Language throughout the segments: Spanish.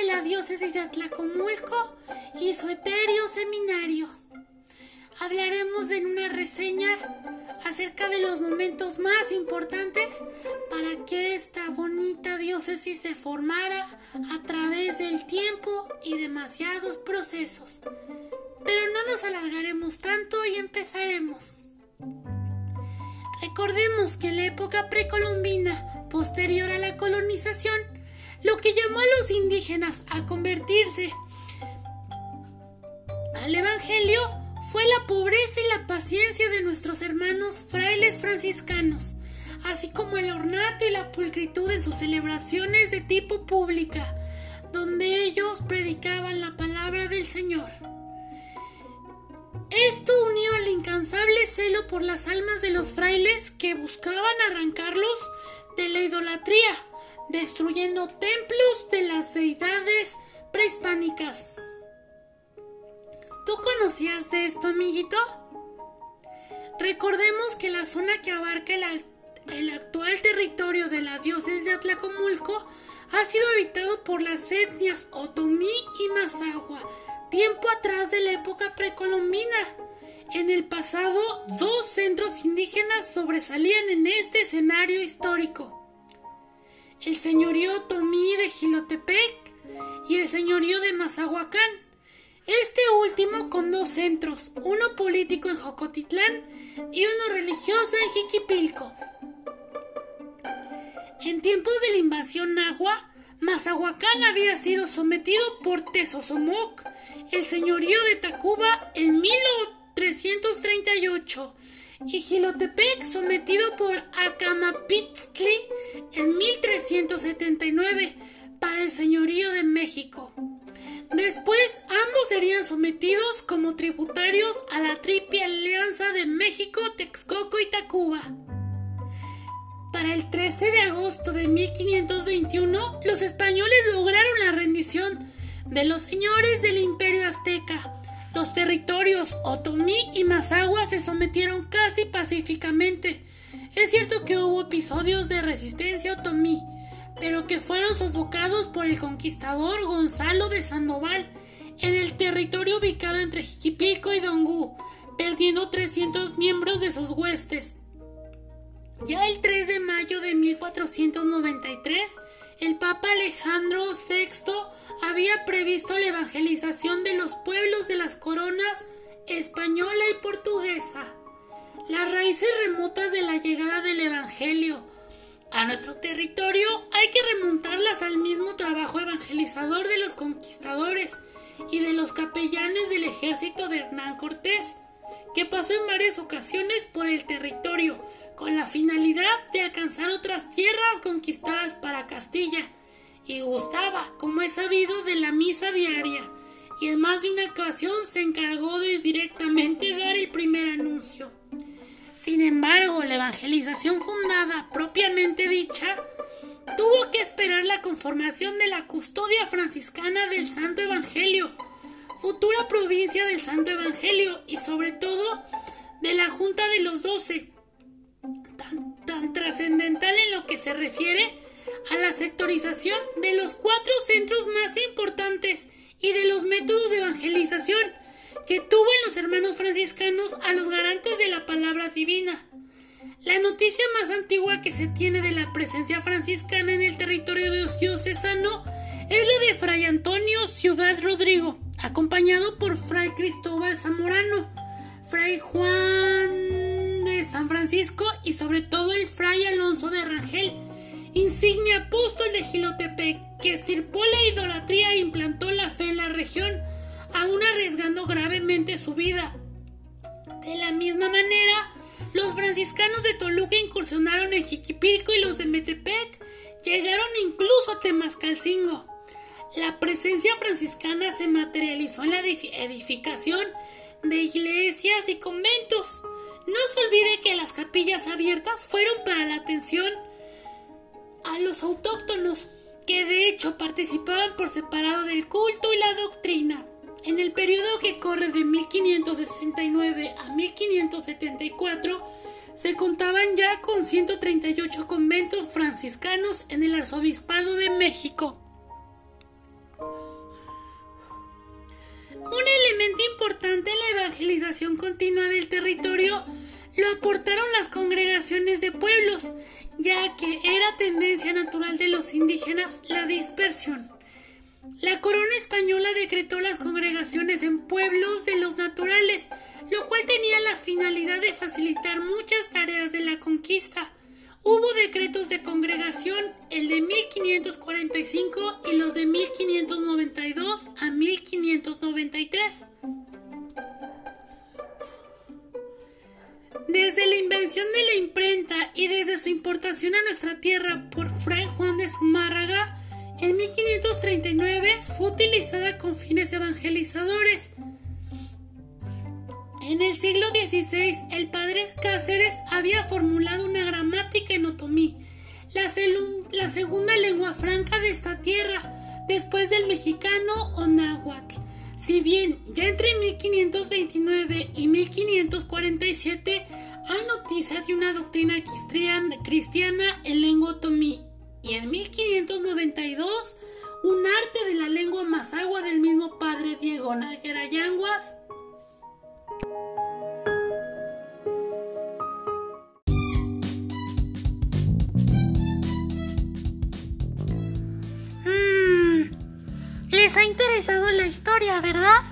de la diócesis de Atlacomulco y su etéreo seminario. Hablaremos en una reseña acerca de los momentos más importantes para que esta bonita diócesis se formara a través del tiempo y demasiados procesos. Pero no nos alargaremos tanto y empezaremos. Recordemos que en la época precolombina, posterior a la colonización, lo que llamó a los indígenas a convertirse al Evangelio fue la pobreza y la paciencia de nuestros hermanos frailes franciscanos, así como el ornato y la pulcritud en sus celebraciones de tipo pública, donde ellos predicaban la palabra del Señor. Esto unió al incansable celo por las almas de los frailes que buscaban arrancarlos de la idolatría, destruyendo templos de las deidades prehispánicas. ¿Tú conocías de esto, amiguito? Recordemos que la zona que abarca el, actual territorio de la diócesis de Atlacomulco ha sido habitado por las etnias Otomí y Mazahua, tiempo atrás de la época precolombina. En el pasado, dos centros indígenas sobresalían en este escenario histórico. El señorío Otomí de Gilotepec y el señorío de Mazahuacán. Este último con dos centros, uno político en Jocotitlán y uno religioso en Jiquipilco. En tiempos de la invasión nahua, Mazahuacán había sido sometido por Tezosomoc, el señorío de Tacuba, en 1338 y Gilotepec sometido por Acamapitzcli en 1379 para el señorío de México. Después ambos serían sometidos como tributarios a la triple alianza de México, Texcoco y Tacuba. Para el 13 de agosto de 1521, los españoles lograron la rendición de los señores del imperio azteca. Los territorios Otomí y Mazagua se sometieron casi pacíficamente. Es cierto que hubo episodios de resistencia otomí, pero que fueron sofocados por el conquistador Gonzalo de Sandoval en el territorio ubicado entre Jiquipilco y Dongú, perdiendo 300 miembros de sus huestes. Ya el 3 de mayo de 1493, el Papa Alejandro VI había previsto la evangelización de los pueblos de las coronas española y portuguesa. Las raíces remotas de la llegada del Evangelio a nuestro territorio hay que remontarlas al mismo trabajo evangelizador de los conquistadores y de los capellanes del ejército de Hernán Cortés, que pasó en varias ocasiones por el territorio con la finalidad de alcanzar otras tierras conquistadas para Castilla, y gustaba, como es sabido, de la misa diaria, y en más de una ocasión se encargó de directamente dar el primer anuncio. Sin embargo, la evangelización fundada propiamente dicha tuvo que esperar la conformación de la custodia franciscana del Santo Evangelio, futura provincia del Santo Evangelio y sobre todo de la Junta de los Doce, tan, tan trascendental en lo que se refiere a la sectorización de los cuatro centros más importantes y de los métodos de evangelización que tuvo en los hermanos franciscanos a los garantes de la palabra divina. La noticia más antigua que se tiene de la presencia franciscana en el territorio diocesano es la de Fray Antonio Ciudad Rodrigo, acompañado por Fray Cristóbal Zamorano, Fray Juan de San Francisco y sobre todo el Fray Alonso de Rangel, insigne apóstol de Gilotepec, que estirpó la idolatría e implantó la fe en la región aún arriesgando gravemente su vida. De la misma manera, los franciscanos de Toluca incursionaron en Jiquipilco y los de Metepec llegaron incluso a Temascalcingo. La presencia franciscana se materializó en la edificación de iglesias y conventos. No se olvide que las capillas abiertas fueron para la atención a los autóctonos, que de hecho participaban por separado del culto y la doctrina. En el periodo que corre de 1569 a 1574, se contaban ya con 138 conventos franciscanos en el Arzobispado de México. Un elemento importante en la evangelización continua del territorio lo aportaron las congregaciones de pueblos, ya que era tendencia natural de los indígenas la dispersión. La corona española decretó las congregaciones en pueblos de los naturales, lo cual tenía la finalidad de facilitar muchas tareas de la conquista. Hubo decretos de congregación, el de 1545 y los de 1592 a 1593. Desde la invención de la imprenta y desde su importación a nuestra tierra por Fray Juan de Zumárraga, en 1539 fue utilizada con fines evangelizadores. En el siglo XVI, el padre Cáceres había formulado una gramática en otomí, la, segunda lengua franca de esta tierra, después del mexicano o náhuatl. Si bien ya entre 1529 y 1547 hay noticia de una doctrina cristiana en lengua otomí y en 1592 un arte de la lengua mazagua del mismo padre Diego Nájera Yanguas ha interesado la historia, ¿verdad?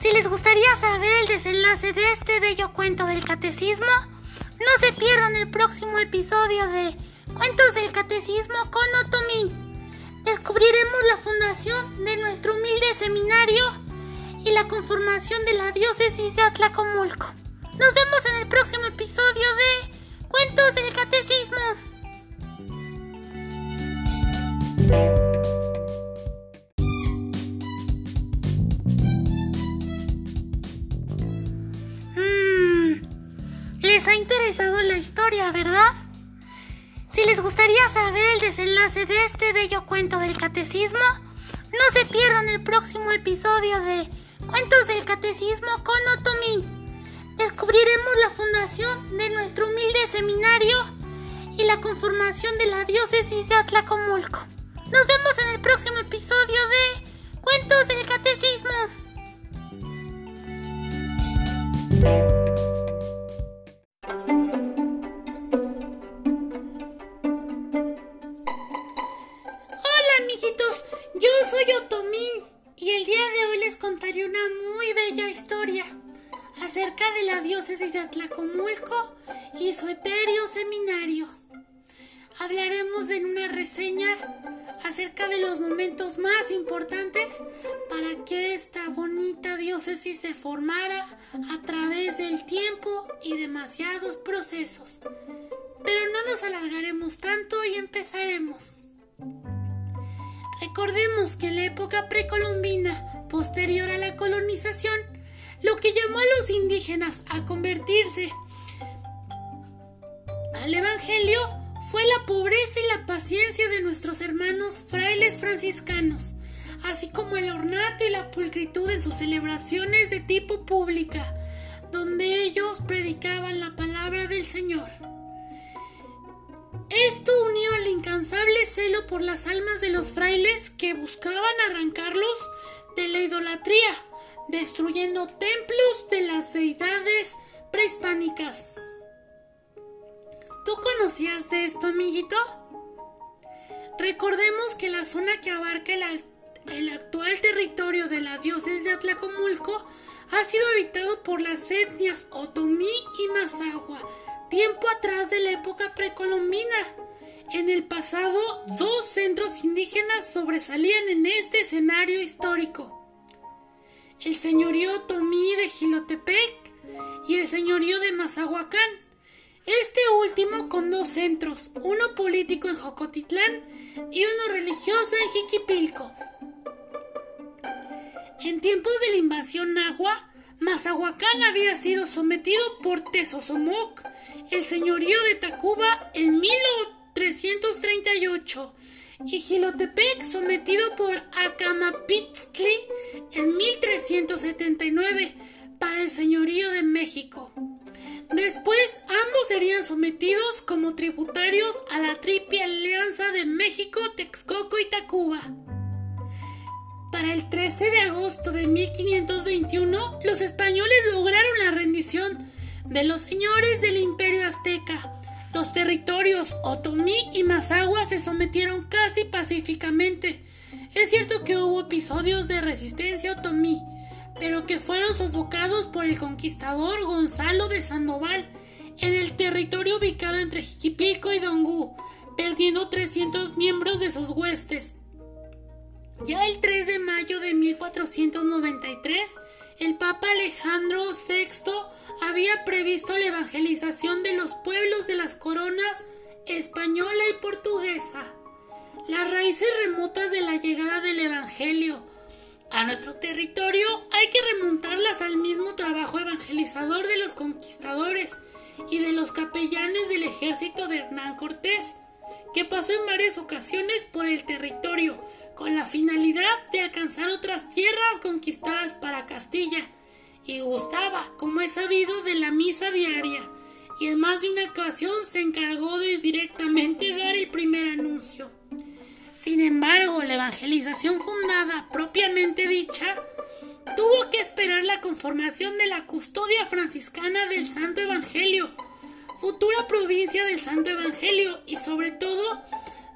Si les gustaría saber el desenlace de este bello cuento del catecismo, no se pierdan el próximo episodio de Cuentos del Catecismo con Otomí. Descubriremos la fundación de nuestro humilde seminario y la conformación de la diócesis de Atlacomulco. Nos vemos en el próximo episodio de Cuentos del Catecismo. Historia, ¿verdad? Si les gustaría saber el desenlace de este bello cuento del catecismo, no se pierdan el próximo episodio de Cuentos del Catecismo con Otomí. Descubriremos la fundación de nuestro humilde seminario y la conformación de la diócesis de Atlacomulco. Nos vemos en el próximo episodio de Cuentos del Catecismo. Hablaremos en una reseña acerca de los momentos más importantes para que esta bonita diócesis se formara a través del tiempo y demasiados procesos. Pero no nos alargaremos tanto y empezaremos. Recordemos que en la época precolombina, posterior a la colonización, lo que llamó a los indígenas a convertirse al Evangelio fue la pobreza y la paciencia de nuestros hermanos frailes franciscanos, así como el ornato y la pulcritud en sus celebraciones de tipo pública, donde ellos predicaban la palabra del Señor. Esto unió al incansable celo por las almas de los frailes que buscaban arrancarlos de la idolatría, destruyendo templos de las deidades prehispánicas. ¿Tú conocías de esto, amiguito? Recordemos que la zona que abarca el, actual territorio de la diócesis de Atlacomulco ha sido habitado por las etnias Otomí y Mazahua, tiempo atrás de la época precolombina. En el pasado, dos centros indígenas sobresalían en este escenario histórico el señorío Tomí de Gilotepec y el señorío de Mazahuacán. Este último con dos centros, uno político en Jocotitlán y uno religioso en Jiquipilco. En tiempos de la invasión nahua, Mazahuacán había sido sometido por Tezosomoc, el señorío de Tacuba, en 1338 y Gilotepec sometido por Acamapitztli en 1379 para el señorío de México. Después ambos serían sometidos como tributarios a la triple alianza de México, Texcoco y Tacuba. Para el 13 de agosto de 1521, los españoles lograron la rendición de los señores del imperio azteca. Los territorios Otomí y Mazagua se sometieron casi pacíficamente. Es cierto que hubo episodios de resistencia otomí, pero que fueron sofocados por el conquistador Gonzalo de Sandoval en el territorio ubicado entre Jiquipilco y Dongú, perdiendo 300 miembros de sus huestes. Ya el 3 de mayo de 1493, el Papa Alejandro VI había previsto la evangelización de los pueblos de las coronas española y portuguesa. Las raíces remotas de la llegada del Evangelio a nuestro territorio hay que remontarlas al mismo trabajo evangelizador de los conquistadores y de los capellanes del ejército de Hernán Cortés, que pasó en varias ocasiones por el territorio con la finalidad de alcanzar otras tierras conquistadas para Castilla, y gustaba, como es sabido, de la misa diaria, y en más de una ocasión se encargó de directamente dar el primer anuncio. Sin embargo, la evangelización fundada propiamente dicha tuvo que esperar la conformación de la custodia franciscana del Santo Evangelio, futura provincia del Santo Evangelio y sobre todo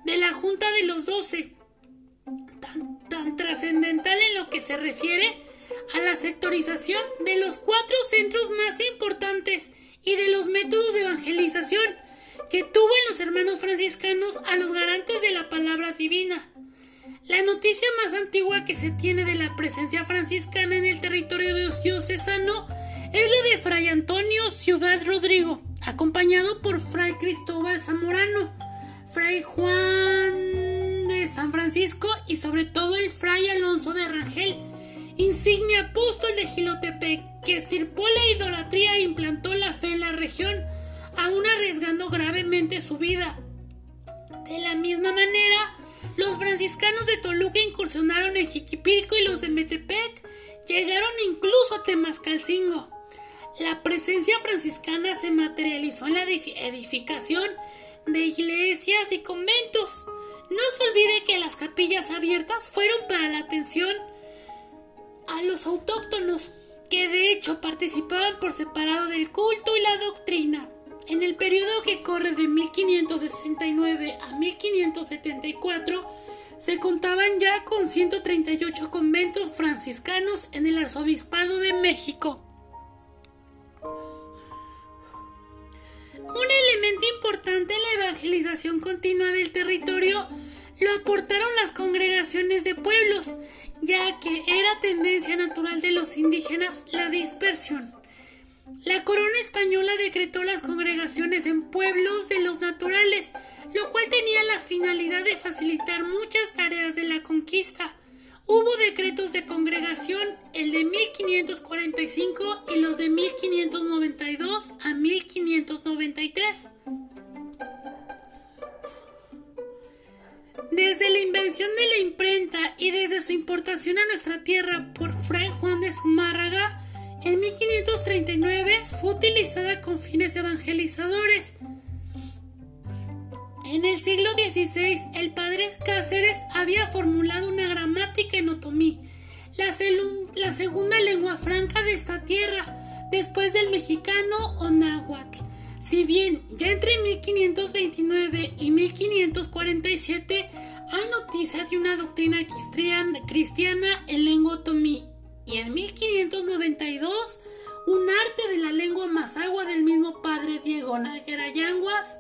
de la Junta de los Doce, tan, tan trascendental en lo que se refiere a la sectorización de los cuatro centros más importantes y de los métodos de evangelización que tuvo en los hermanos franciscanos a los garantes de la palabra divina. La noticia más antigua que se tiene de la presencia franciscana en el territorio diocesano es la de Fray Antonio Ciudad Rodrigo, acompañado por Fray Cristóbal Zamorano, Fray Juan de San Francisco y sobre todo el Fray Alonso de Rangel, insigne apóstol de Gilotepec, que estirpó la idolatría e implantó la fe en la región, aún arriesgando gravemente su vida. De la misma manera, los franciscanos de Toluca incursionaron en Jiquipilco y los de Metepec llegaron incluso a Temascalcingo. La presencia franciscana se materializó en la edificación de iglesias y conventos. No se olvide que las capillas abiertas fueron para la atención a los autóctonos, que de hecho participaban por separado del culto y la doctrina. En el periodo que corre de 1569 a 1574, se contaban ya con 138 conventos franciscanos en el Arzobispado de México. Un elemento importante en la evangelización continua del territorio lo aportaron las congregaciones de pueblos, ya que era tendencia natural de los indígenas la dispersión. La corona española decretó las congregaciones en pueblos de los naturales, lo cual tenía la finalidad de facilitar muchas tareas de la conquista. Hubo decretos de congregación, el de 1545 y los de 1592 a 1593. Desde la invención de la imprenta y desde su importación a nuestra tierra por Fray Juan de Zumárraga, en 1539 fue utilizada con fines evangelizadores. En el siglo XVI, el padre Cáceres había formulado una gramática en otomí, la, la segunda lengua franca de esta tierra, después del mexicano o náhuatl. Si bien ya entre 1529 y 1547 hay noticia de una doctrina cristiana en lengua otomí y en 1592 un arte de la lengua mazagua del mismo padre Diego Nájera Yanguas